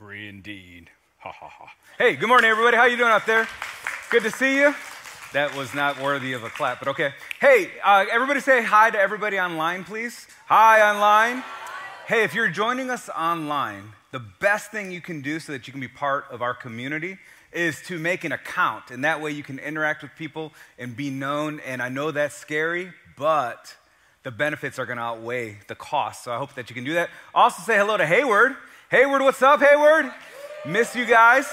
Free indeed. Ha ha ha. Hey, good morning, everybody. How you doing out there? Good to see you. That was not worthy of a clap, but okay. Hey, uh, everybody say hi to everybody online, please. Hi, online. Hey, if you're joining us online, the best thing you can do so that you can be part of our community is to make an account. And that way you can interact with people and be known. And I know that's scary, but the benefits are going to outweigh the cost. So I hope that you can do that. Also, say hello to Hayward. Hayward, what's up, Hayward? Miss you guys.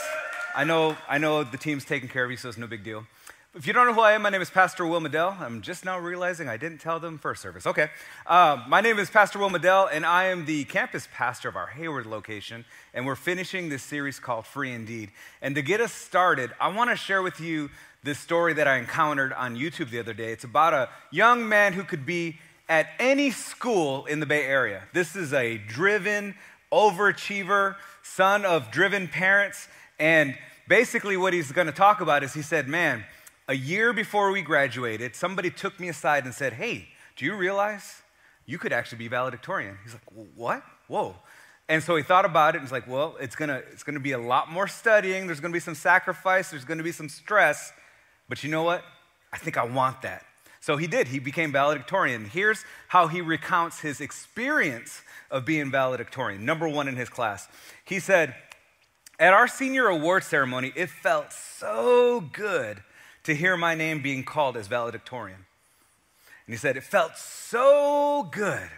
I know, I know the team's taking care of you, so it's no big deal. If you don't know who I am, my name is Pastor Will Medel. I'm just now realizing I didn't tell them first service. Okay. Uh, my name is Pastor Will Medel, and I am the campus pastor of our Hayward location. And we're finishing this series called Free Indeed. And to get us started, I want to share with you this story that I encountered on YouTube the other day. It's about a young man who could be at any school in the Bay Area. This is a driven, overachiever, son of driven parents. And basically, what he's going to talk about is he said, Man, a year before we graduated, somebody took me aside and said, Hey, do you realize you could actually be valedictorian? He's like, What? Whoa. And so he thought about it and was like, Well, it's gonna, it's gonna be a lot more studying. There's gonna be some sacrifice. There's gonna be some stress. But you know what? I think I want that. So he did. He became valedictorian. Here's how he recounts his experience of being valedictorian, number one in his class. He said, At our senior award ceremony, it felt so good to hear my name being called as valedictorian. And he said, It felt so good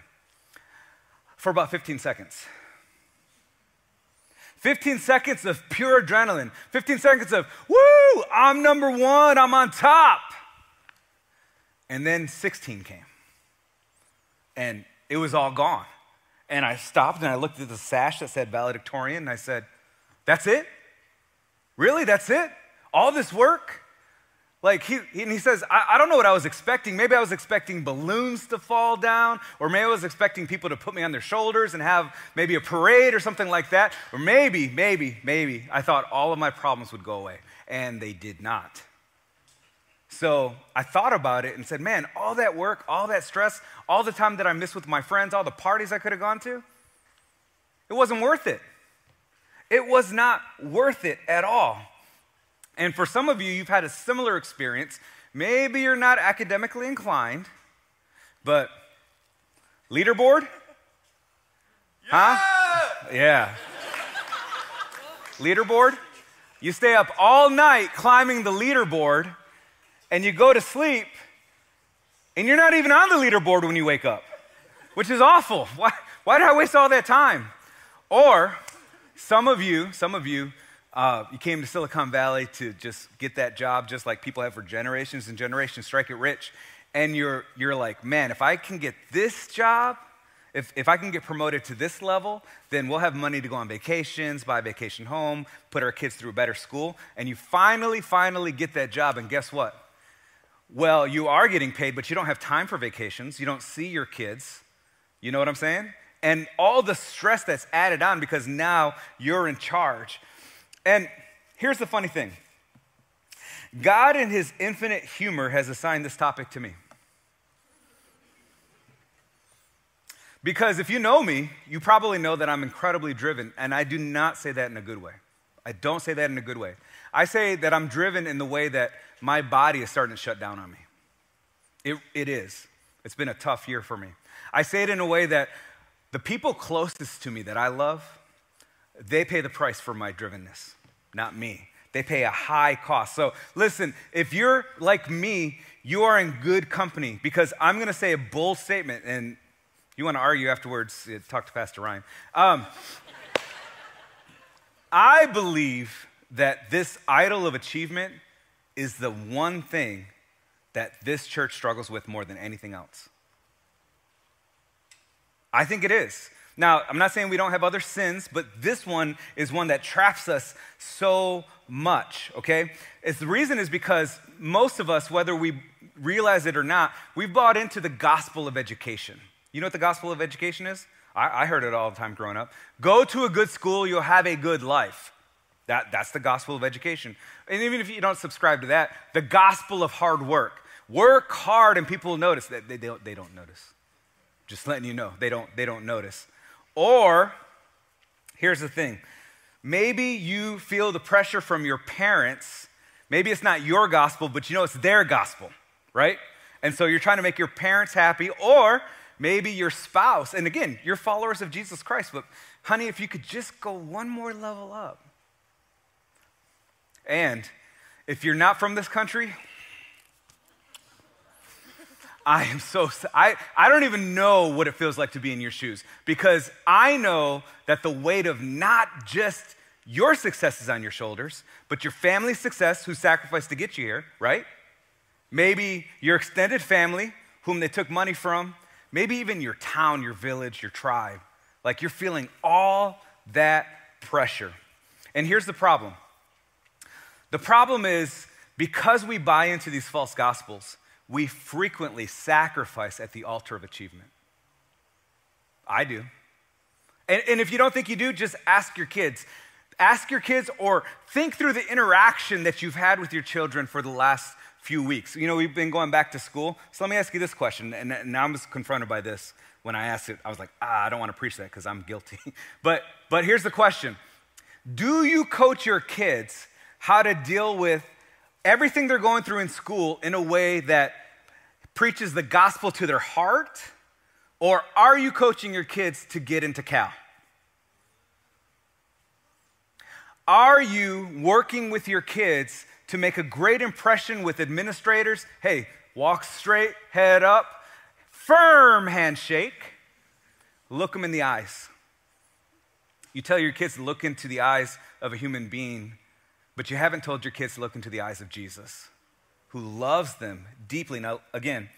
for about 15 seconds. 15 seconds of pure adrenaline. 15 seconds of, woo, I'm number one, I'm on top. And then 16 came. And it was all gone. And I stopped and I looked at the sash that said valedictorian and I said, That's it? Really? That's it? All this work? Like, he, and he says, I, I, don't know what I was expecting. Maybe I was expecting balloons to fall down, or maybe I was expecting people to put me on their shoulders and have maybe a parade or something like that. Or maybe, maybe, maybe I thought all of my problems would go away, and they did not. So I thought about it and said, man, all that work, all that stress, all the time that I missed with my friends, all the parties I could have gone to, it wasn't worth it. It was not worth it at all. And for some of you, you've had a similar experience. Maybe you're not academically inclined, but leaderboard? Yeah! Huh? Yeah. leaderboard? You stay up all night climbing the leaderboard and you go to sleep and you're not even on the leaderboard when you wake up, which is awful. Why, why did I waste all that time? Or some of you, some of you, uh, you came to Silicon Valley to just get that job, just like people have for generations and generations, strike it rich. And you're, you're like, man, if I can get this job, if, if I can get promoted to this level, then we'll have money to go on vacations, buy a vacation home, put our kids through a better school. And you finally, finally get that job. And guess what? Well, you are getting paid, but you don't have time for vacations. You don't see your kids. You know what I'm saying? And all the stress that's added on because now you're in charge. And here's the funny thing God, in his infinite humor, has assigned this topic to me. Because if you know me, you probably know that I'm incredibly driven, and I do not say that in a good way. I don't say that in a good way. I say that I'm driven in the way that my body is starting to shut down on me. It, it is. It's been a tough year for me. I say it in a way that the people closest to me that I love, they pay the price for my drivenness, not me. They pay a high cost. So listen, if you're like me, you are in good company because I'm going to say a bold statement, and you want to argue afterwards, talk to Pastor Ryan. Um, I believe that this idol of achievement is the one thing that this church struggles with more than anything else. I think it is. Now, I'm not saying we don't have other sins, but this one is one that traps us so much, okay? It's the reason is because most of us, whether we realize it or not, we've bought into the gospel of education. You know what the gospel of education is? I, I heard it all the time growing up. Go to a good school, you'll have a good life. That, that's the gospel of education. And even if you don't subscribe to that, the gospel of hard work. Work hard and people will notice they, they, don't, they don't notice. Just letting you know, they don't, they don't notice. Or, here's the thing Maybe you feel the pressure from your parents. Maybe it's not your gospel, but you know it's their gospel, right? And so you're trying to make your parents happy, or maybe your spouse. And again, you're followers of Jesus Christ, but honey, if you could just go one more level up. And if you're not from this country, I am so, I, I don't even know what it feels like to be in your shoes because I know that the weight of not just your success is on your shoulders, but your family's success, who sacrificed to get you here, right? Maybe your extended family, whom they took money from, maybe even your town, your village, your tribe. Like you're feeling all that pressure. And here's the problem the problem is because we buy into these false gospels, we frequently sacrifice at the altar of achievement. I do. And, and, if you don't think you do, just ask your kids. Ask your kids or think through the interaction that you've had with your children for the last few weeks. You know, we've been going back to school. So let me ask you this question. And, and I was confronted by this when I asked it. I was like, ah, I don't want to preach that because I'm guilty. but, but here's the question Do you coach your kids how to deal with everything they're going through in school in a way that preaches the gospel to their heart? Or are you coaching your kids to get into Cal? Are you working with your kids to make a great impression with administrators? Hey, walk straight, head up, firm handshake, look them in the eyes. You tell your kids to look into the eyes of a human being but you haven't told your kids to look into the eyes of Jesus, who loves them deeply. Now, again,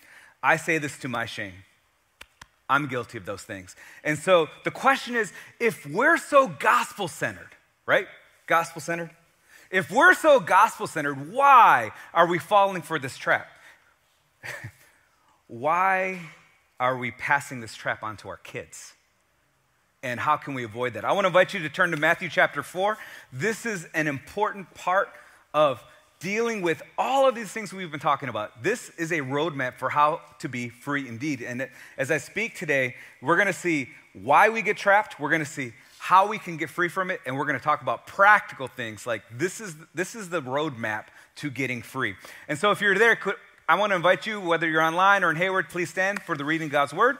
I say this to my shame. I'm guilty of those things. And so the question is if we're so gospel centered, right? Gospel centered. If we're so gospel centered, why are we falling for this trap? why are we passing this trap on to our kids? And how can we avoid that? I want to invite you to turn to Matthew chapter 4. This is an important part of dealing with all of these things we've been talking about. This is a roadmap for how to be free indeed. And as I speak today, we're going to see why we get trapped, we're going to see how we can get free from it, and we're going to talk about practical things like this is, this is the roadmap to getting free. And so if you're there, I want to invite you, whether you're online or in Hayward, please stand for the reading of God's word.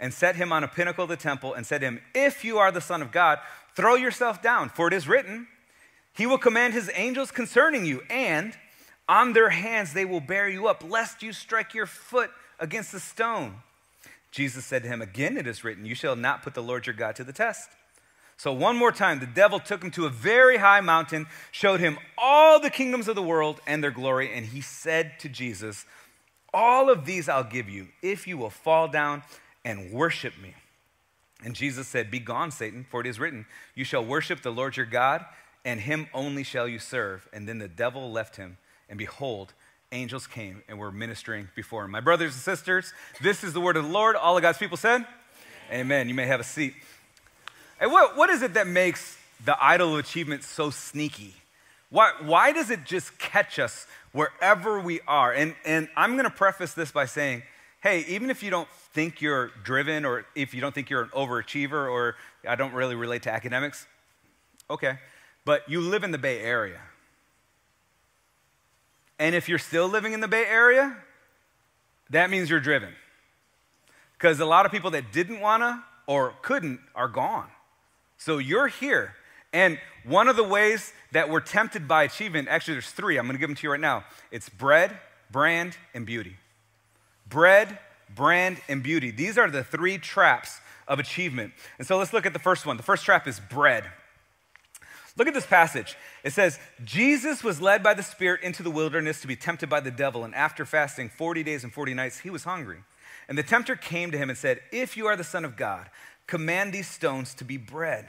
and set him on a pinnacle of the temple and said to him, If you are the Son of God, throw yourself down, for it is written, He will command His angels concerning you, and on their hands they will bear you up, lest you strike your foot against a stone. Jesus said to him, Again it is written, You shall not put the Lord your God to the test. So, one more time, the devil took him to a very high mountain, showed him all the kingdoms of the world and their glory, and he said to Jesus, all of these I'll give you if you will fall down and worship me. And Jesus said, Be gone, Satan, for it is written, You shall worship the Lord your God, and him only shall you serve. And then the devil left him, and behold, angels came and were ministering before him. My brothers and sisters, this is the word of the Lord. All of God's people said, Amen. Amen. You may have a seat. And what, what is it that makes the idol of achievement so sneaky? Why, why does it just catch us wherever we are. And, and I'm going to preface this by saying, hey, even if you don't think you're driven or if you don't think you're an overachiever or I don't really relate to academics, okay, but you live in the Bay Area. And if you're still living in the Bay Area, that means you're driven. Because a lot of people that didn't want to or couldn't are gone. So you're here. And one of the ways that we're tempted by achievement, actually, there's three. I'm to give them to you right now. It's bread, brand, and beauty. Bread, brand, and beauty. These are the three traps of achievement. And so let's look at the first one. The first trap is bread. Look at this passage. It says, Jesus was led by the Spirit into the wilderness to be tempted by the devil, and after fasting 40 days and 40 nights, he was hungry. And the tempter came to him and said, If you are the Son of God, command these stones to be bread.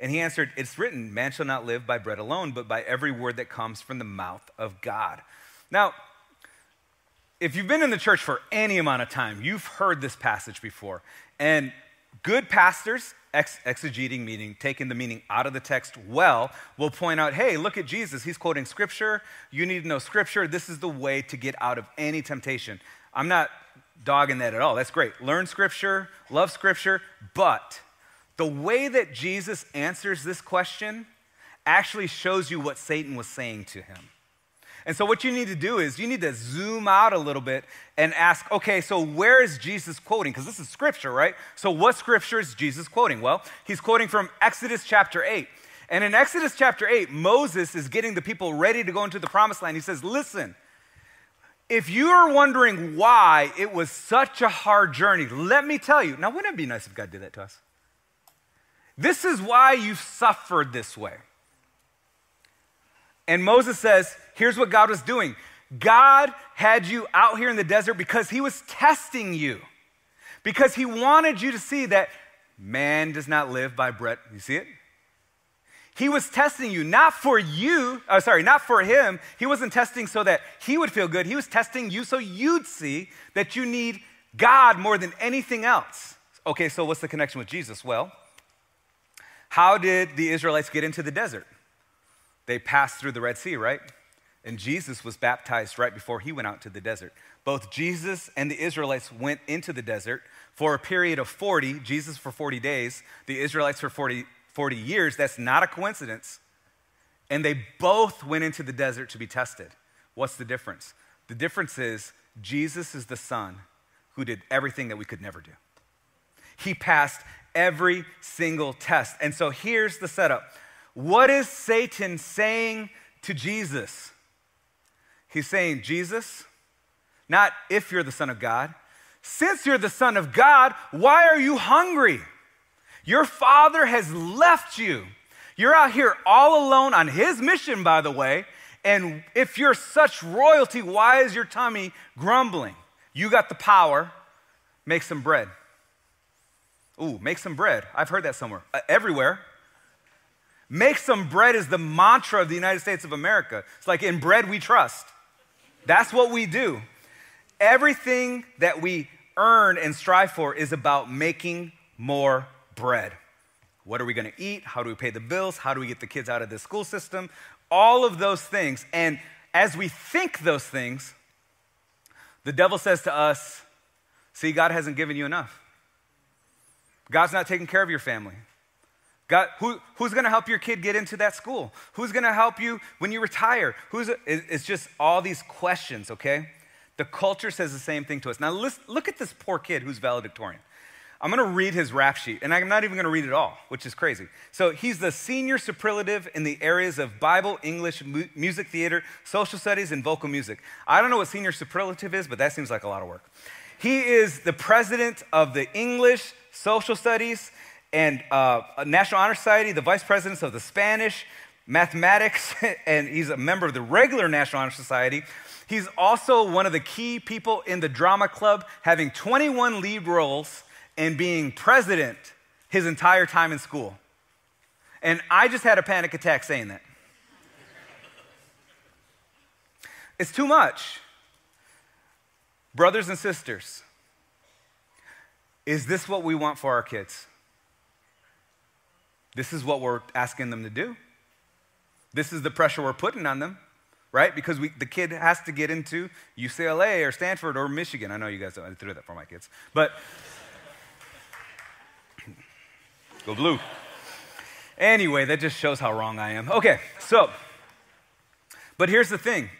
And he answered, It's written, man shall not live by bread alone, but by every word that comes from the mouth of God. Now, if you've been in the church for any amount of time, you've heard this passage before. And good pastors, ex- exegeting meaning, taking the meaning out of the text well, will point out, hey, look at Jesus. He's quoting scripture. You need to know scripture. This is the way to get out of any temptation. I'm not dogging that at all. That's great. Learn scripture, love scripture, but the way that Jesus answers this question actually shows you what Satan was saying to him. And so, what you need to do is you need to zoom out a little bit and ask, okay, so where is Jesus quoting? Because this is scripture, right? So, what scripture is Jesus quoting? Well, he's quoting from Exodus chapter 8. And in Exodus chapter 8, Moses is getting the people ready to go into the promised land. He says, listen, if you are wondering why it was such a hard journey, let me tell you. Now, wouldn't it be nice if God did that to us? This is why you suffered this way. And Moses says, here's what God was doing God had you out here in the desert because he was testing you, because he wanted you to see that man does not live by bread. You see it? He was testing you, not for you, oh, sorry, not for him. He wasn't testing so that he would feel good. He was testing you so you'd see that you need God more than anything else. Okay, so what's the connection with Jesus? Well, how did the Israelites get into the desert? They passed through the Red Sea, right? And Jesus was baptized right before he went out to the desert. Both Jesus and the Israelites went into the desert for a period of 40, Jesus for 40 days, the Israelites for 40, 40 years. That's not a coincidence. And they both went into the desert to be tested. What's the difference? The difference is Jesus is the Son who did everything that we could never do. He passed every single test. And so here's the setup what is Satan saying to Jesus? He's saying, Jesus, not if you're the Son of God, since you're the Son of God, why are you hungry? Your Father has left you. You're out here all alone on His mission, by the way. And if you're such royalty, why is your tummy grumbling? You got the power, make some bread. Ooh, make some bread. I've heard that somewhere, uh, everywhere. Make some bread is the mantra of the United States of America. It's like in bread we trust. That's what we do. Everything that we earn and strive for is about making more bread. What are we going to eat? How do we pay the bills? How do we get the kids out of the school system? All of those things. And as we think those things, the devil says to us, See, God hasn't given you enough. God's not taking care of your family. God, who, who's going to help your kid get into that school? Who's going to help you when you retire? Who's, it's just all these questions, okay? The culture says the same thing to us. Now, look at this poor kid who's valedictorian. I'm going to read his rap sheet, and I'm not even going to read it all, which is crazy. So, he's the senior superlative in the areas of Bible, English, mu- music theater, social studies, and vocal music. I don't know what senior superlative is, but that seems like a lot of work. He is the president of the English, social studies, and uh, National Honor Society, the vice president of the Spanish, mathematics, and he's a member of the regular National Honor Society. He's also one of the key people in the drama club, having 21 lead roles and being president his entire time in school. And I just had a panic attack saying that. it's too much. Brothers and sisters, is this what we want for our kids? This is what we're asking them to do. This is the pressure we're putting on them, right? Because we, the kid has to get into UCLA or Stanford or Michigan. I know you guys don't, I threw that for my kids. But go blue. Anyway, that just shows how wrong I am. Okay, so, but here's the thing.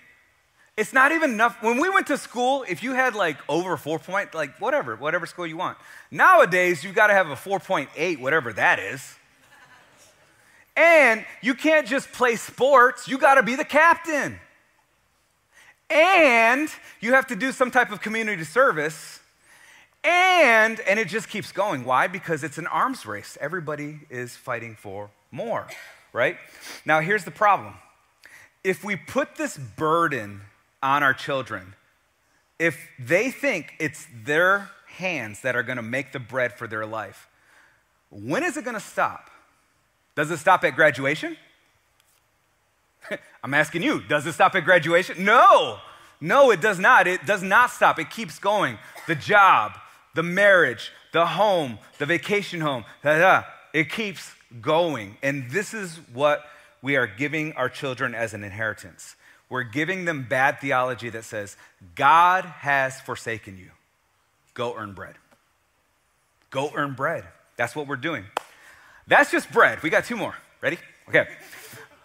It's not even enough. When we went to school, if you had like over 4.0, point, like whatever, whatever school you want. Nowadays, you've got to have a 4.8, whatever that is. And you can't just play sports, you got to be the captain. And you have to do some type of community service. And, and it just keeps going. Why? Because it's an arms race. Everybody is fighting for more, right? Now, here's the problem. If we put this burden on our children, if they think it's their hands that are going to make the bread for their life, when is it going to stop? Does it stop at graduation? I'm asking you, does it stop at graduation? No, no, it does not. It does not stop. It keeps going. The job, the marriage, the home, the vacation home, da, da, it keeps going. And this is what we are giving our children as an inheritance. We're giving them bad theology that says, God has forsaken you. Go earn bread. Go earn bread. That's what we're doing. That's just bread. We got two more. Ready? Okay.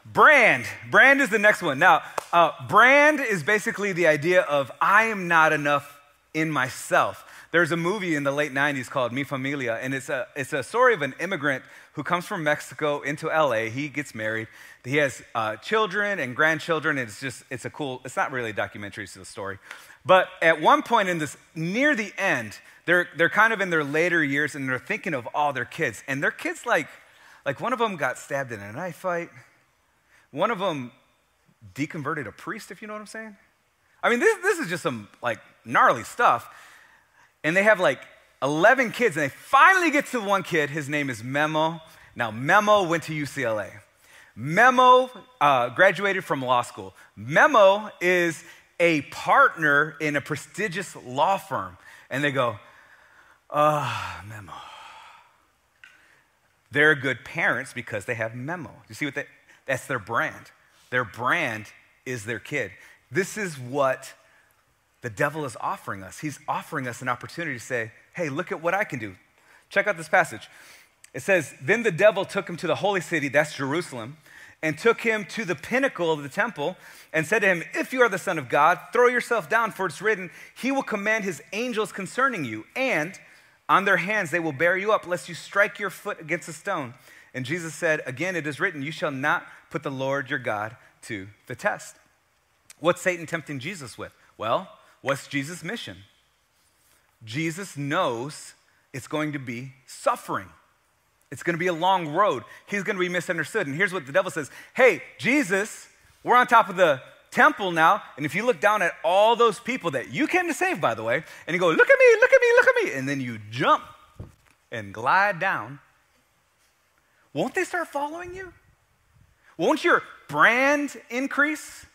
Brand. Brand is the next one. Now, uh, brand is basically the idea of I am not enough in myself. There's a movie in the late 90s called Mi Familia, and it's a, it's a story of an immigrant who comes from Mexico into LA. He gets married. He has uh, children and grandchildren. It's just, it's a cool, it's not really a documentary, it's a story. But at one point in this, near the end, they're, they're kind of in their later years and they're thinking of all their kids. And their kids, like, like one of them got stabbed in a knife fight. One of them deconverted a priest, if you know what I'm saying. I mean, this, this is just some like gnarly stuff. And they have like 11 kids, and they finally get to one kid. His name is Memo. Now, Memo went to UCLA. Memo uh, graduated from law school. Memo is a partner in a prestigious law firm. And they go, ah, oh, Memo. They're good parents because they have Memo. You see what they, that's their brand. Their brand is their kid. This is what the devil is offering us. He's offering us an opportunity to say, hey, look at what I can do. Check out this passage. It says, Then the devil took him to the holy city, that's Jerusalem, and took him to the pinnacle of the temple and said to him, If you are the Son of God, throw yourself down, for it's written, He will command His angels concerning you, and on their hands they will bear you up, lest you strike your foot against a stone. And Jesus said, Again, it is written, You shall not put the Lord your God to the test. What's Satan tempting Jesus with? Well, what's Jesus' mission? Jesus knows it's going to be suffering. It's going to be a long road. He's going to be misunderstood. And here's what the devil says Hey, Jesus, we're on top of the temple now. And if you look down at all those people that you came to save, by the way, and you go, Look at me, look at me, look at me. And then you jump and glide down, won't they start following you? Won't your brand increase?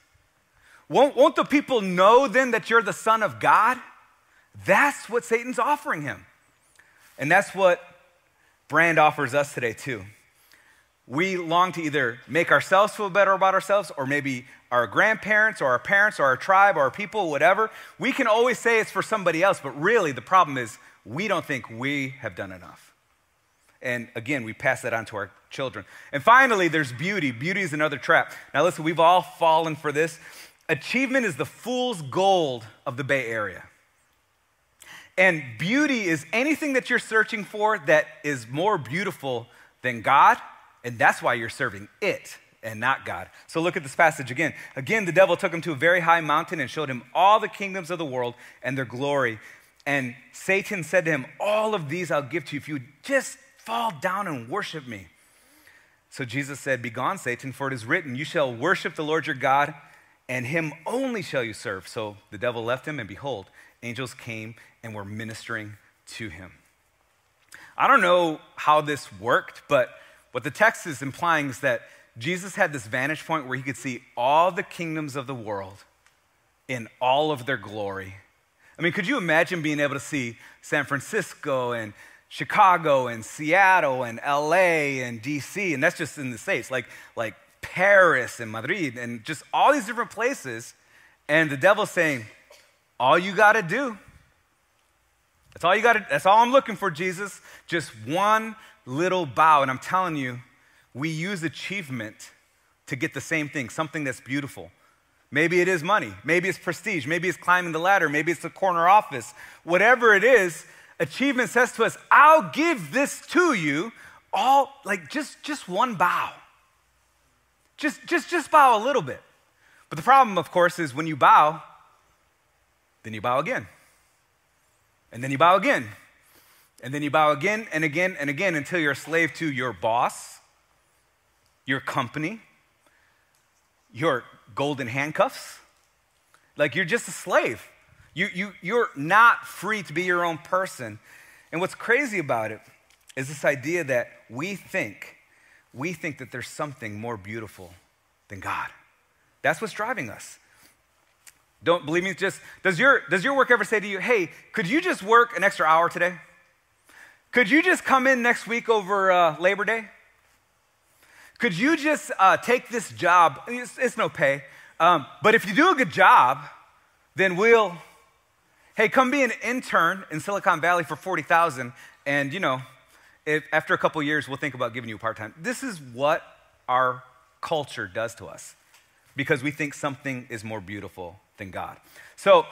Won't, won't the people know then that you're the Son of God? That's what Satan's offering him. And that's what brand offers us today, too. We long to either make ourselves feel better about ourselves, or maybe our grandparents, or our parents, or our tribe, or our people, whatever. We can always say it's for somebody else, but really the problem is we don't think we have done enough. And again, we pass that on to our children. And finally, there's beauty. Beauty is another trap. Now, listen, we've all fallen for this. Achievement is the fool's gold of the Bay Area. And beauty is anything that you're searching for that is more beautiful than God, and that's why you're serving it and not God. So look at this passage again. Again, the devil took him to a very high mountain and showed him all the kingdoms of the world and their glory. And Satan said to him, All of these I'll give to you if you just fall down and worship me. So Jesus said, Begone, Satan, for it is written, You shall worship the Lord your God, and him only shall you serve. So the devil left him, and behold, angels came and were ministering to him. I don't know how this worked, but what the text is implying is that Jesus had this vantage point where he could see all the kingdoms of the world in all of their glory. I mean, could you imagine being able to see San Francisco and Chicago and Seattle and LA and DC, and that's just in the States, like, like Paris and Madrid and just all these different places. And the devil's saying, All you got to do, that's all you got that's all I'm looking for, Jesus. Just one little bow. And I'm telling you, we use achievement to get the same thing, something that's beautiful. Maybe it is money. Maybe it's prestige. Maybe it's climbing the ladder. Maybe it's a corner office. Whatever it is, achievement says to us, I'll give this to you all like just just one bow. Just just just bow a little bit. But the problem of course is when you bow, then you bow again. And then you bow again. And then you bow again and again and again until you're a slave to your boss, your company, your golden handcuffs. Like you're just a slave. You, you, you're not free to be your own person. And what's crazy about it is this idea that we think we think that there's something more beautiful than God. That's what's driving us. Don't believe me? Just does your does your work ever say to you, "Hey, could you just work an extra hour today? Could you just come in next week over uh, Labor Day? Could you just uh, take this job? It's, it's no pay, um, but if you do a good job, then we'll. Hey, come be an intern in Silicon Valley for forty thousand, and you know, if, after a couple years, we'll think about giving you part time. This is what our culture does to us because we think something is more beautiful than God. So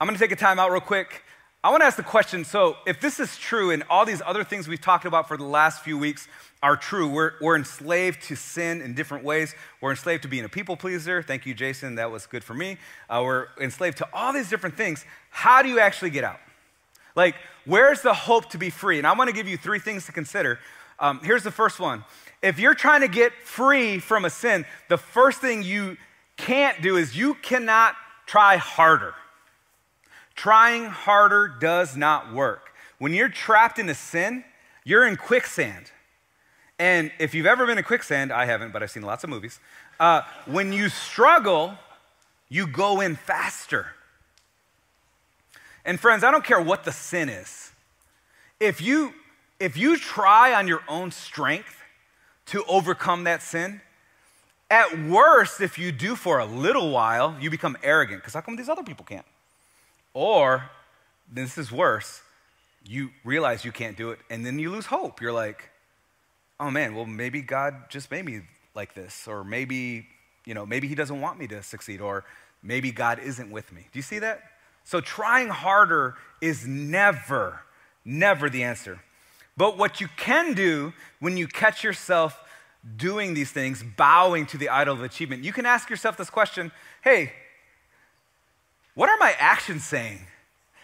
I'm going to take a time out real quick. I want to ask the question so, if this is true and all these other things we've talked about for the last few weeks are true, we're, we're enslaved to sin in different ways. We're enslaved to being a people pleaser. Thank you, Jason. That was good for me. Uh, we're enslaved to all these different things. How do you actually get out? Like, where's the hope to be free? And I want to give you three things to consider. Um, here's the first one. If you're trying to get free from a sin, the first thing you can't do is you cannot try harder. Trying harder does not work. When you're trapped in a sin, you're in quicksand. And if you've ever been in quicksand, I haven't, but I've seen lots of movies. Uh, when you struggle, you go in faster. And friends, I don't care what the sin is. If you if you try on your own strength to overcome that sin, at worst, if you do for a little while, you become arrogant because how come these other people can't? Or, this is worse, you realize you can't do it and then you lose hope. You're like, oh man, well, maybe God just made me like this, or maybe, you know, maybe He doesn't want me to succeed, or maybe God isn't with me. Do you see that? So, trying harder is never, never the answer. But what you can do when you catch yourself doing these things, bowing to the idol of achievement, you can ask yourself this question hey, what are my actions saying?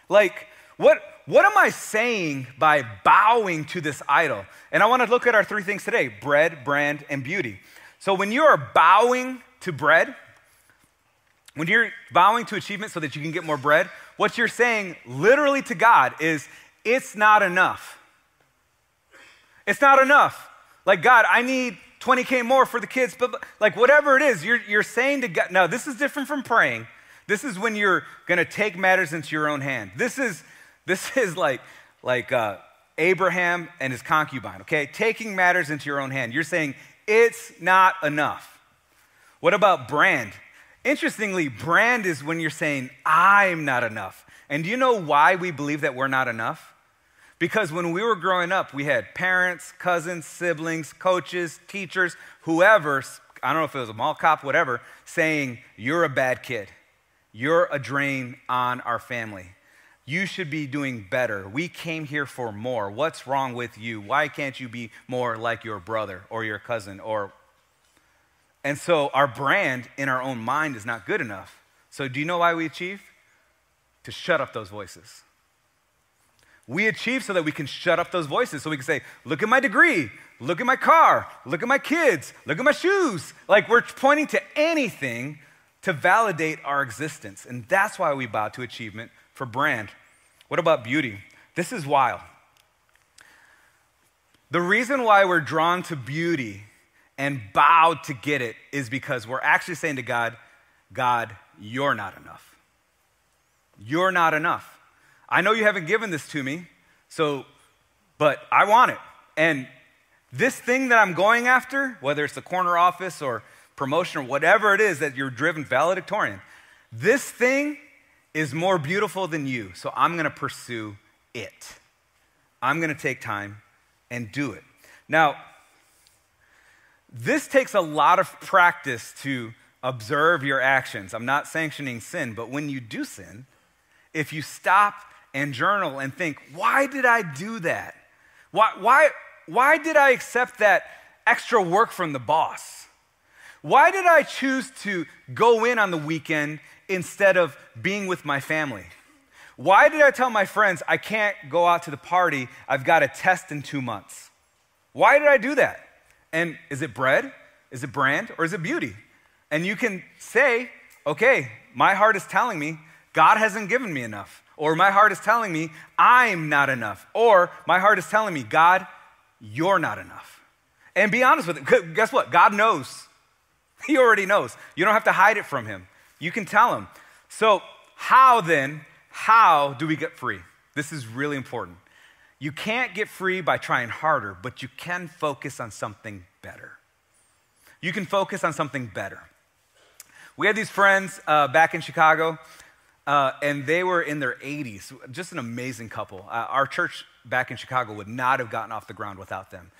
Like, what, what am I saying by bowing to this idol? And I want to look at our three things today bread, brand, and beauty. So when you are bowing to bread, when you're bowing to achievement so that you can get more bread, what you're saying literally to God is, it's not enough. It's not enough. Like, God, I need 20K more for the kids, but like whatever it is, you're, you're saying to God, no, this is different from praying. This is when you're gonna take matters into your own hand. This is, this is like, like uh, Abraham and his concubine, okay? Taking matters into your own hand. You're saying, it's not enough. What about brand? Interestingly, brand is when you're saying, I'm not enough. And do you know why we believe that we're not enough? Because when we were growing up, we had parents, cousins, siblings, coaches, teachers, whoever, I don't know if it was a mall cop, whatever, saying, You're a bad kid. You're a drain on our family. You should be doing better. We came here for more. What's wrong with you? Why can't you be more like your brother or your cousin or And so our brand in our own mind is not good enough. So do you know why we achieve? To shut up those voices. We achieve so that we can shut up those voices, so we can say, Look at my degree, look at my car, look at my kids, look at my shoes. Like we're pointing to anything to validate our existence. And that's why we bow to achievement for brand. What about beauty? This is wild. The reason why we're drawn to beauty and bow to get it is because we're actually saying to God, God, you're not enough. You're not enough. I know you haven't given this to me, so, but I want it. And this thing that I'm going after, whether it's the corner office or promotion or whatever it is that you're driven valedictorian, this thing is more beautiful than you. So I'm going to pursue it. I'm going to take time and do it. Now, this takes a lot of practice to observe your actions. I'm not sanctioning sin, but when you do sin, if you stop and journal and think, why did I do that? Why, why, why did I accept that extra work from the boss? Why did I choose to go in on the weekend instead of being with my family? Why did I tell my friends I can't go out to the party? I've got a test in two months. Why did I do that? And is it bread? Is it brand? Or is it beauty? And you can say, okay, my heart is telling me God hasn't given me enough. Or my heart is telling me, I'm not enough. Or my heart is telling me, God, you're not enough. And be honest with it. Guess what? God knows. He already knows. You don't have to hide it from him. You can tell him. So, how then, how do we get free? This is really important. You can't get free by trying harder, but you can focus on something better. You can focus on something better. We had these friends uh, back in Chicago, uh, and they were in their 80s. Just an amazing couple. Uh, our church back in Chicago would not have gotten off the ground without them.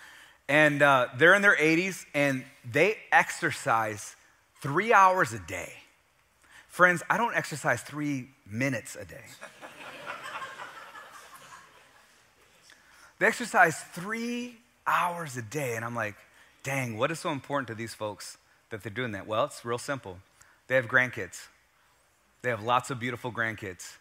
And uh, they're in their 80s, and they exercise three hours a day. Friends, I don't exercise three minutes a day. they exercise three hours a day, and I'm like, dang, what is so important to these folks that they're doing that? Well, it's real simple. They have grandkids, they have lots of beautiful grandkids.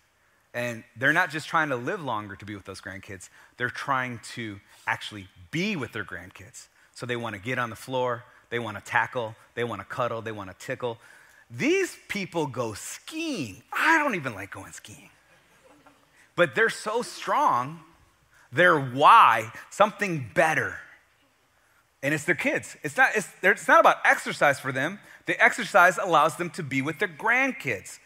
And they're not just trying to live longer to be with those grandkids, they're trying to actually be with their grandkids. So they want to get on the floor, they want to tackle, they want to cuddle, they want to tickle. These people go skiing. I don't even like going skiing. But they're so strong, they're why, something better. And it's their kids. It's not, it's, it's not about exercise for them. The exercise allows them to be with their grandkids.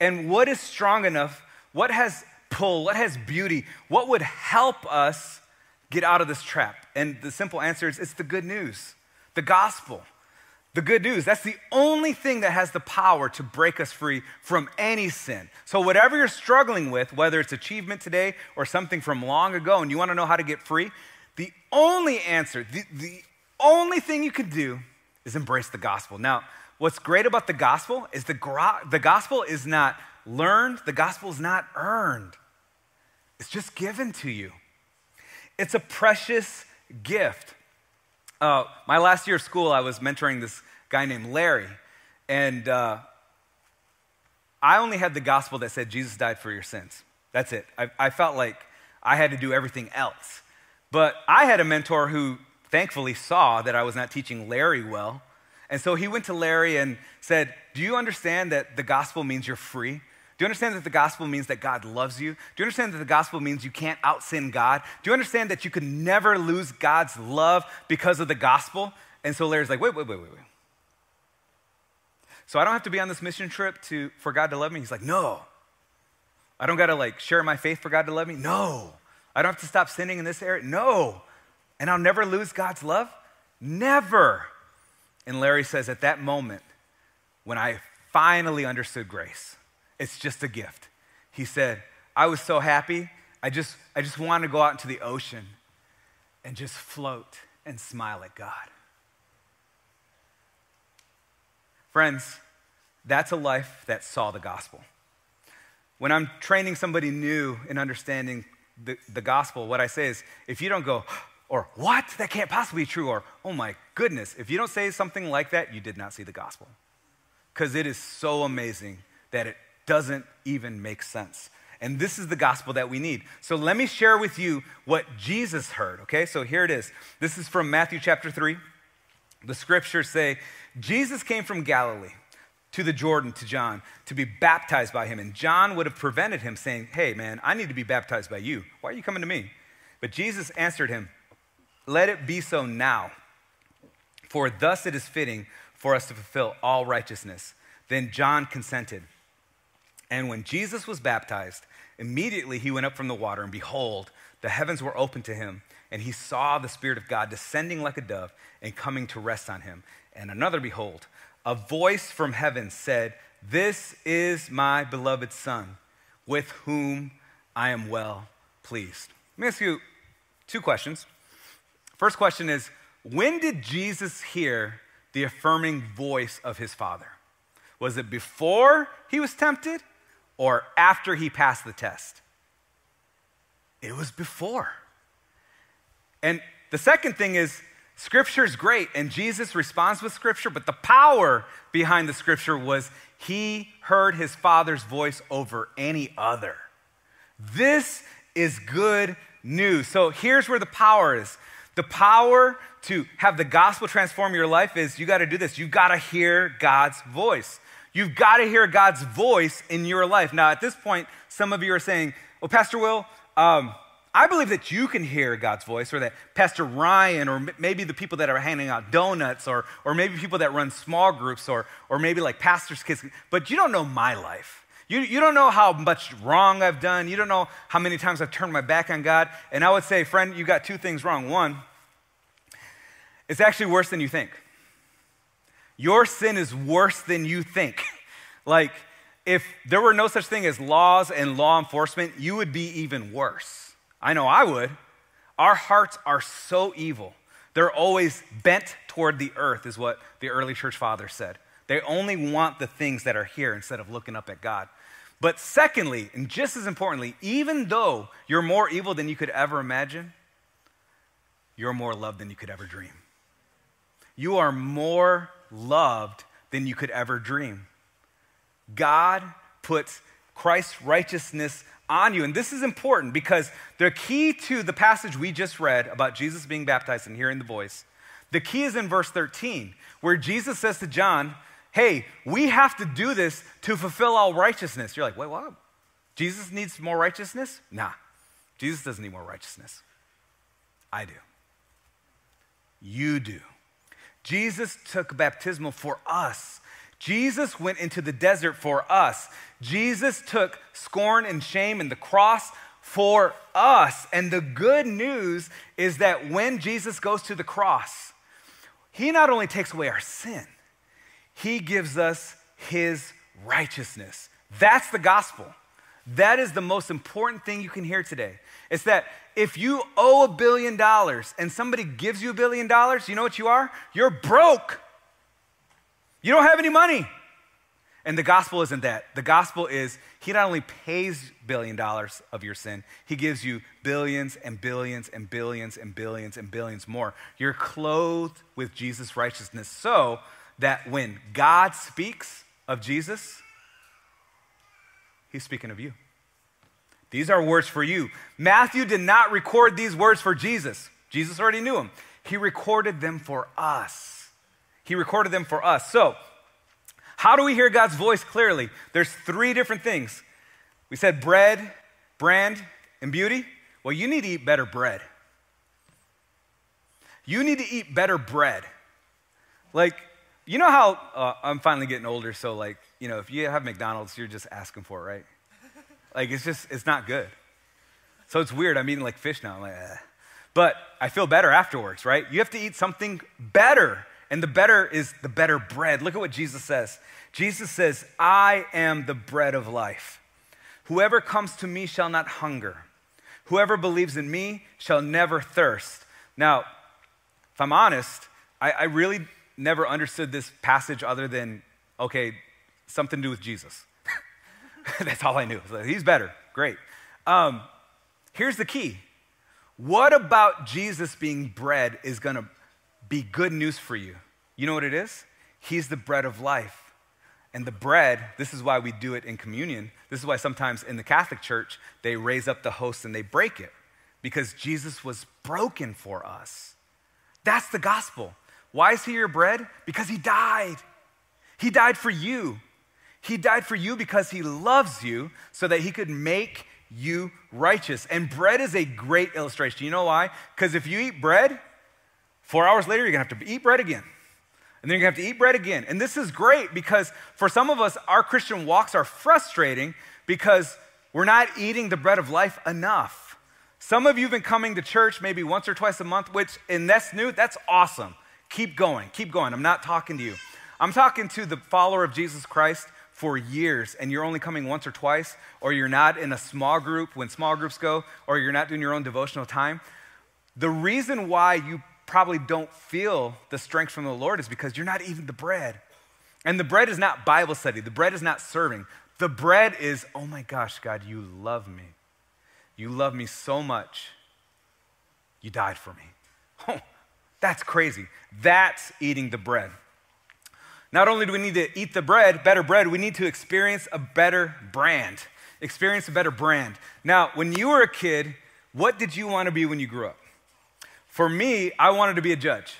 And what is strong enough what has pull? What has beauty? What would help us get out of this trap? And the simple answer is it's the good news, the gospel. The good news, that's the only thing that has the power to break us free from any sin. So, whatever you're struggling with, whether it's achievement today or something from long ago, and you want to know how to get free, the only answer, the, the only thing you can do is embrace the gospel. Now, what's great about the gospel is the, the gospel is not learned, the gospel is not earned, it's just given to you. It's a precious gift. Uh, my last year of school, I was mentoring this guy named Larry, and uh, I only had the gospel that said Jesus died for your sins. That's it. I, I felt like I had to do everything else. But I had a mentor who thankfully saw that I was not teaching Larry well. And so he went to Larry and said, Do you understand that the gospel means you're free? Do you understand that the gospel means that God loves you? Do you understand that the gospel means you can't out sin God? Do you understand that you could never lose God's love because of the gospel? And so Larry's like, wait, wait, wait, wait, wait. So I don't have to be on this mission trip to, for God to love me? He's like, no. I don't got to like share my faith for God to love me? No. I don't have to stop sinning in this area? No. And I'll never lose God's love? Never. And Larry says, at that moment, when I finally understood grace, it's just a gift. He said, I was so happy. I just, I just wanted to go out into the ocean and just float and smile at God. Friends, that's a life that saw the gospel. When I'm training somebody new in understanding the, the gospel, what I say is if you don't go, or what? That can't possibly be true, or oh my goodness, if you don't say something like that, you did not see the gospel. Because it is so amazing that it doesn't even make sense. And this is the gospel that we need. So let me share with you what Jesus heard, okay? So here it is. This is from Matthew chapter 3. The scriptures say, Jesus came from Galilee to the Jordan to John to be baptized by him. And John would have prevented him, saying, Hey, man, I need to be baptized by you. Why are you coming to me? But Jesus answered him, Let it be so now, for thus it is fitting for us to fulfill all righteousness. Then John consented. And when Jesus was baptized, immediately he went up from the water, and behold, the heavens were opened to him, and he saw the Spirit of God descending like a dove and coming to rest on him. And another, behold, a voice from heaven said, This is my beloved Son, with whom I am well pleased. Let me ask you two questions. First question is When did Jesus hear the affirming voice of his Father? Was it before he was tempted or after he passed the test? It was before. And the second thing is, Scripture is great, and Jesus responds with Scripture, but the power behind the Scripture was he heard his Father's voice over any other. This is good news. So here's where the power is. The power to have the gospel transform your life is you got to do this. You got to hear God's voice. You've got to hear God's voice in your life. Now, at this point, some of you are saying, Well, Pastor Will, um, I believe that you can hear God's voice, or that Pastor Ryan, or maybe the people that are handing out donuts, or, or maybe people that run small groups, or, or maybe like pastors' kids, but you don't know my life. You, you don't know how much wrong I've done. You don't know how many times I've turned my back on God. And I would say, friend, you got two things wrong. One, it's actually worse than you think. Your sin is worse than you think. like, if there were no such thing as laws and law enforcement, you would be even worse. I know I would. Our hearts are so evil. They're always bent toward the earth, is what the early church fathers said. They only want the things that are here instead of looking up at God. But secondly, and just as importantly, even though you're more evil than you could ever imagine, you're more loved than you could ever dream. You are more loved than you could ever dream. God puts Christ's righteousness on you. And this is important because the key to the passage we just read about Jesus being baptized and hearing the voice, the key is in verse 13, where Jesus says to John, Hey, we have to do this to fulfill all righteousness. You're like, Wait, what? Jesus needs more righteousness? Nah, Jesus doesn't need more righteousness. I do. You do. Jesus took baptismal for us. Jesus went into the desert for us. Jesus took scorn and shame and the cross for us. And the good news is that when Jesus goes to the cross, he not only takes away our sin, he gives us his righteousness. That's the gospel. That is the most important thing you can hear today. It's that if you owe a billion dollars and somebody gives you a billion dollars, you know what you are? You're broke. You don't have any money. And the gospel isn't that. The gospel is he not only pays billion dollars of your sin, he gives you billions and billions and billions and billions and billions more. You're clothed with Jesus' righteousness so that when God speaks of Jesus, he's speaking of you. These are words for you. Matthew did not record these words for Jesus. Jesus already knew them. He recorded them for us. He recorded them for us. So, how do we hear God's voice clearly? There's three different things. We said bread, brand, and beauty. Well, you need to eat better bread. You need to eat better bread. Like, you know how uh, I'm finally getting older, so, like, you know, if you have McDonald's, you're just asking for it, right? Like, it's just, it's not good. So it's weird. I'm eating like fish now. I'm like, eh. But I feel better afterwards, right? You have to eat something better. And the better is the better bread. Look at what Jesus says. Jesus says, I am the bread of life. Whoever comes to me shall not hunger. Whoever believes in me shall never thirst. Now, if I'm honest, I, I really never understood this passage other than, okay, something to do with Jesus. That's all I knew. He's better. Great. Um, here's the key what about Jesus being bread is going to be good news for you? You know what it is? He's the bread of life. And the bread, this is why we do it in communion. This is why sometimes in the Catholic Church, they raise up the host and they break it because Jesus was broken for us. That's the gospel. Why is he your bread? Because he died. He died for you. He died for you because he loves you so that he could make you righteous. And bread is a great illustration. You know why? Because if you eat bread, four hours later, you're going to have to eat bread again. And then you're going to have to eat bread again. And this is great because for some of us, our Christian walks are frustrating because we're not eating the bread of life enough. Some of you have been coming to church maybe once or twice a month, which, and that's new, that's awesome. Keep going, keep going. I'm not talking to you. I'm talking to the follower of Jesus Christ for years and you're only coming once or twice, or you're not in a small group when small groups go, or you're not doing your own devotional time, the reason why you probably don't feel the strength from the Lord is because you're not eating the bread. And the bread is not Bible study, the bread is not serving. The bread is, oh my gosh, God, you love me. You love me so much. You died for me. Oh, That's crazy. That's eating the bread. Not only do we need to eat the bread, better bread, we need to experience a better brand. Experience a better brand. Now, when you were a kid, what did you want to be when you grew up? For me, I wanted to be a judge.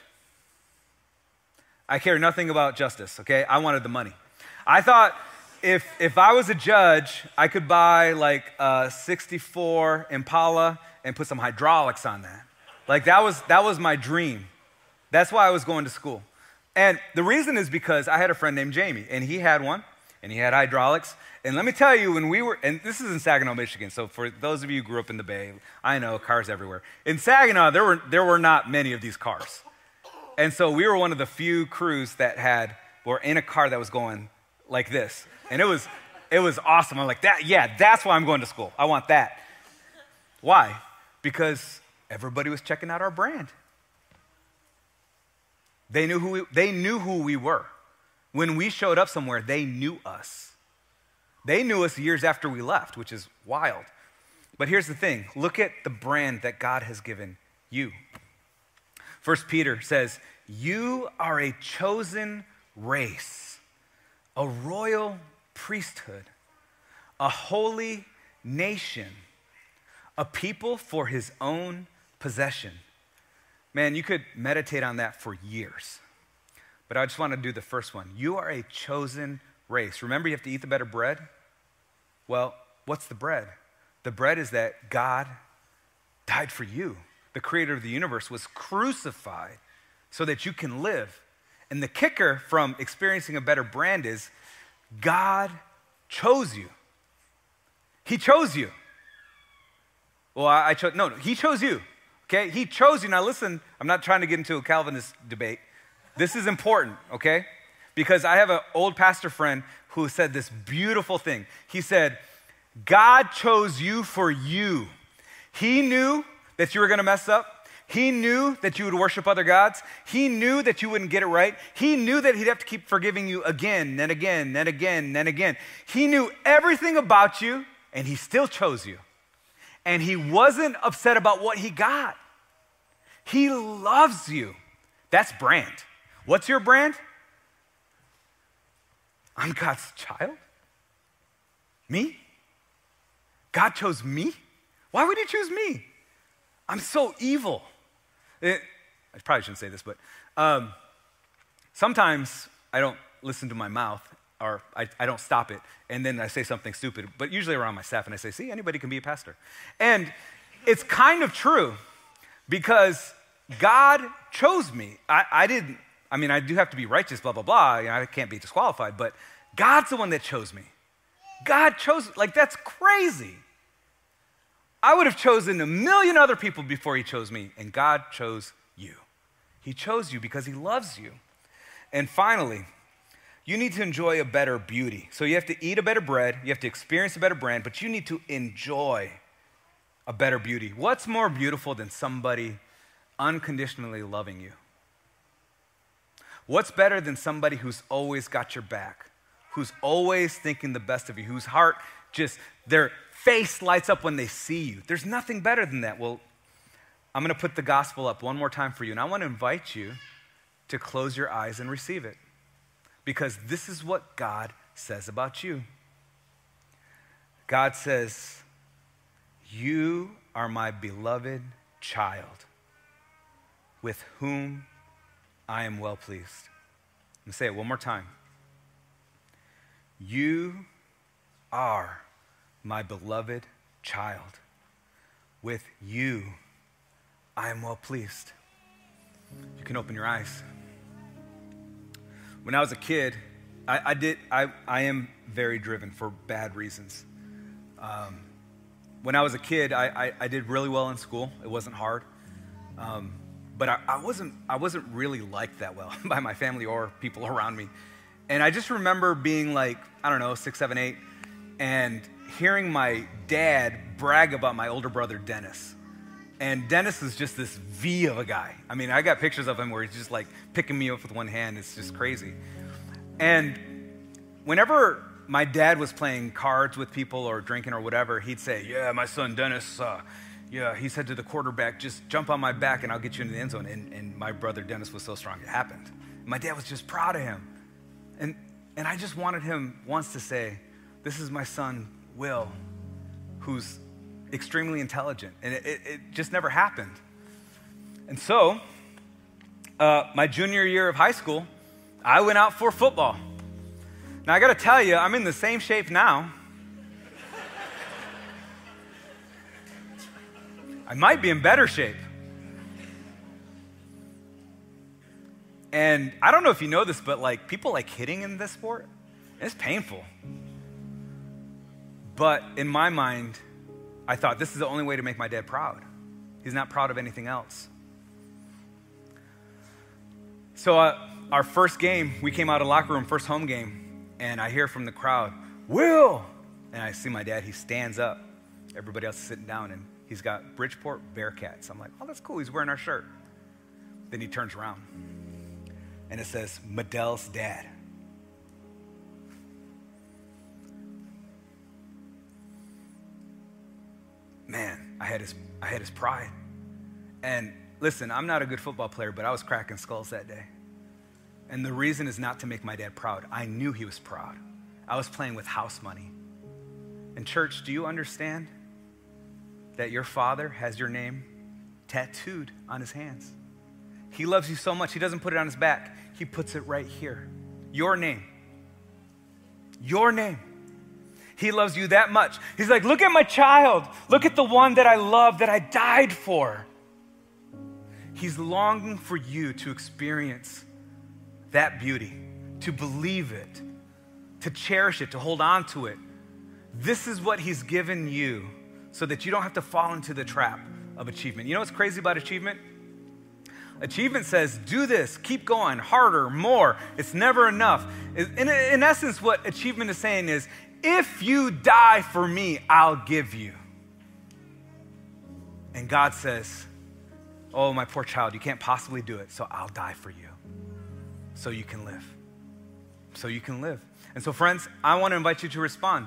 I care nothing about justice, okay? I wanted the money. I thought if, if I was a judge, I could buy like a 64 Impala and put some hydraulics on that. Like that was that was my dream. That's why I was going to school. And the reason is because I had a friend named Jamie, and he had one, and he had hydraulics. And let me tell you, when we were, and this is in Saginaw, Michigan, so for those of you who grew up in the Bay, I know cars everywhere. In Saginaw, there were, there were not many of these cars. And so we were one of the few crews that had, were in a car that was going like this. And it was, it was awesome. I'm like, that, yeah, that's why I'm going to school. I want that. Why? Because everybody was checking out our brand. They knew who we, they knew who we were. When we showed up somewhere, they knew us. They knew us years after we left, which is wild. But here's the thing look at the brand that God has given you. First Peter says, You are a chosen race, a royal priesthood, a holy nation, a people for his own possession. Man, you could meditate on that for years. But I just want to do the first one. You are a chosen race. Remember, you have to eat the better bread? Well, what's the bread? The bread is that God died for you. The creator of the universe was crucified so that you can live. And the kicker from experiencing a better brand is God chose you. He chose you. Well, I, I chose, no, He chose you. Okay? He chose you. Now, listen, I'm not trying to get into a Calvinist debate. This is important, okay? Because I have an old pastor friend who said this beautiful thing. He said, God chose you for you. He knew that you were going to mess up. He knew that you would worship other gods. He knew that you wouldn't get it right. He knew that he'd have to keep forgiving you again and again and again and again. He knew everything about you, and he still chose you. And he wasn't upset about what he got. He loves you. That's brand. What's your brand? I'm God's child. Me? God chose me? Why would he choose me? I'm so evil. It, I probably shouldn't say this, but um, sometimes I don't listen to my mouth or I, I, don't stop it, and then I say something stupid, but usually around my staff, and I say, see, anybody can be a pastor. And it's kind of true because God chose me. I, I didn't, I mean, I do have to be righteous, blah, blah, blah. You know, I can't be disqualified, but God's the one that chose me. God chose, like, that's crazy. I would have chosen a million other people before He chose me, and God chose you. He chose you because He loves you. And finally, you need to enjoy a better beauty. So you have to eat a better bread, you have to experience a better brand, but you need to enjoy a better beauty. What's more beautiful than somebody unconditionally loving you? What's better than somebody who's always got your back, who's always thinking the best of you, whose heart just, their face lights up when they see you? There's nothing better than that. Well, I'm going to put the gospel up one more time for you, and I want to invite you to close your eyes and receive it because this is what God says about you. God says, You are my beloved child with whom I am well pleased. I'm say it one more time. You are my beloved child. With you, I am well pleased. You can open your eyes. When I was a kid, I, I did, I, I am very driven for bad reasons. Um, when I was a kid, I, I, I, did really well in school. It wasn't hard. Um, but I, I, wasn't, I wasn't really liked that well by my family or people around me. And I just remember being like, I don't know, six, seven, eight, and hearing my dad brag about my older brother, Dennis. And Dennis is just this V of a guy. I mean, I got pictures of him where he's just like picking me up with one hand. It's just crazy. And whenever my dad was playing cards with people or drinking or whatever, he'd say, Yeah, my son Dennis, uh, yeah, he said to the quarterback, just jump on my back and I'll get you into the end zone. And, and my brother Dennis was so strong, it happened. My dad was just proud of him. And, and I just wanted him once to say, This is my son, Will, who's extremely intelligent. And it, it, it just never happened. And so, uh, my junior year of high school, I went out for football. Now, I got to tell you, I'm in the same shape now I might be in better shape. And I don't know if you know this, but like people like hitting in this sport, it's painful. But in my mind, I thought this is the only way to make my dad proud. He's not proud of anything else. So, uh, our first game, we came out of locker room, first home game, and I hear from the crowd, Will! And I see my dad, he stands up. Everybody else is sitting down, and he's got Bridgeport Bearcats. I'm like, oh, that's cool. He's wearing our shirt. Then he turns around, and it says, Medel's dad. I had his, I had his pride. And listen, I'm not a good football player, but I was cracking skulls that day. And the reason is not to make my dad proud. I knew he was proud. I was playing with house money. And, church, do you understand that your father has your name tattooed on his hands? He loves you so much, he doesn't put it on his back, he puts it right here. Your name. Your name. He loves you that much. He's like, look at my child. Look at the one that I love, that I died for. He's longing for you to experience that beauty, to believe it, to cherish it, to hold on to it. This is what He's given you so that you don't have to fall into the trap of achievement. You know what's crazy about achievement? Achievement says, do this, keep going, harder, more. It's never enough. In, in essence, what achievement is saying is, if you die for me, I'll give you. And God says, Oh, my poor child, you can't possibly do it, so I'll die for you so you can live. So you can live. And so, friends, I want to invite you to respond.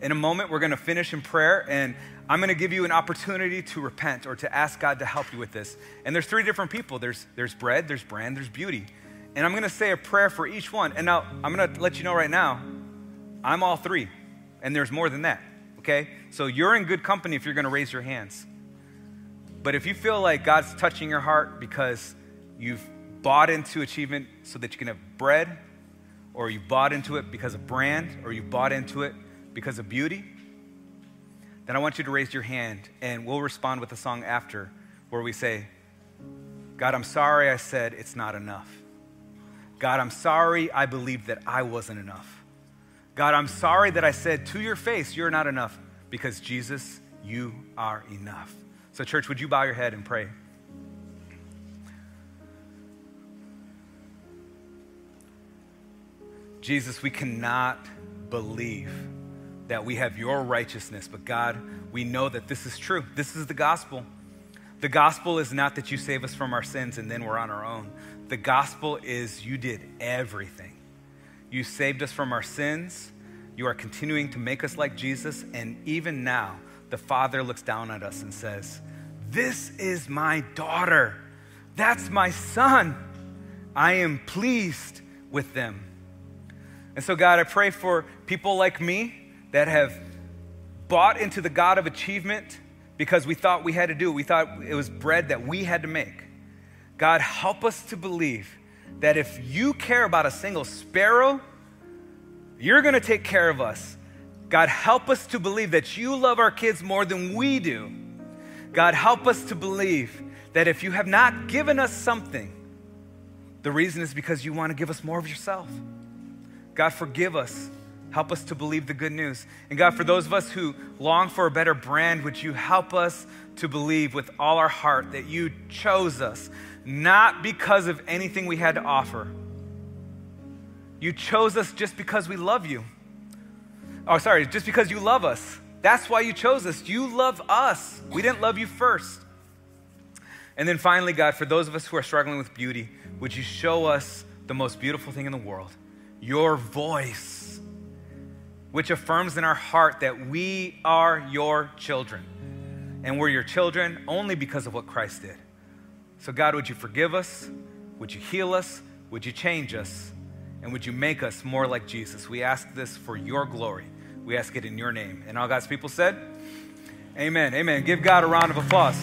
In a moment, we're going to finish in prayer, and I'm going to give you an opportunity to repent or to ask God to help you with this. And there's three different people there's, there's bread, there's brand, there's beauty. And I'm going to say a prayer for each one. And now, I'm going to let you know right now, I'm all three, and there's more than that, okay? So you're in good company if you're to raise your hands. But if you feel like God's touching your heart because you've bought into achievement so that you can have bread, or you bought into it because of brand, or you bought into it because of beauty, then I want you to raise your hand and we'll respond with a song after where we say, God, I'm sorry I said it's not enough. God, I'm sorry I believed that I wasn't enough. God, I'm sorry that I said to your face, you're not enough because Jesus, you are enough. So, church, would you bow your head and pray? Jesus, we cannot believe that we have your righteousness, but God, we know that this is true. This is the gospel. The gospel is not that you save us from our sins and then we're on our own. The gospel is you did everything. You saved us from our sins. You are continuing to make us like Jesus. And even now, the Father looks down at us and says, This is my daughter. That's my son. I am pleased with them. And so, God, I pray for people like me that have bought into the God of achievement because we thought we had to do it. We thought it was bread that we had to make. God, help us to believe that if you care about a single sparrow, you're to take care of us. God, help us to believe that you love our kids more than we do. God, help us to believe that if you have not given us something, the reason is because you want to give us more of yourself. God, forgive us. Help us to believe the good news. And God, for those of us who long for a better brand, would you help us to believe with all our heart that you chose us, not because of anything we had to offer. You chose us just because we love you. Oh, sorry, just because you love us. That's why you chose us. You love us. We didn't love you first. And then finally, God, for those of us who are struggling with beauty, would you show us the most beautiful thing in the world? Your voice, which affirms in our heart that we are your children. And we're your children only because of what Christ did. So, God, would you forgive us? Would you heal us? Would you change us? And would you make us more like Jesus? We ask this for your glory. We ask it in your name. And all God's people said, Amen. Amen. Give God a round of applause.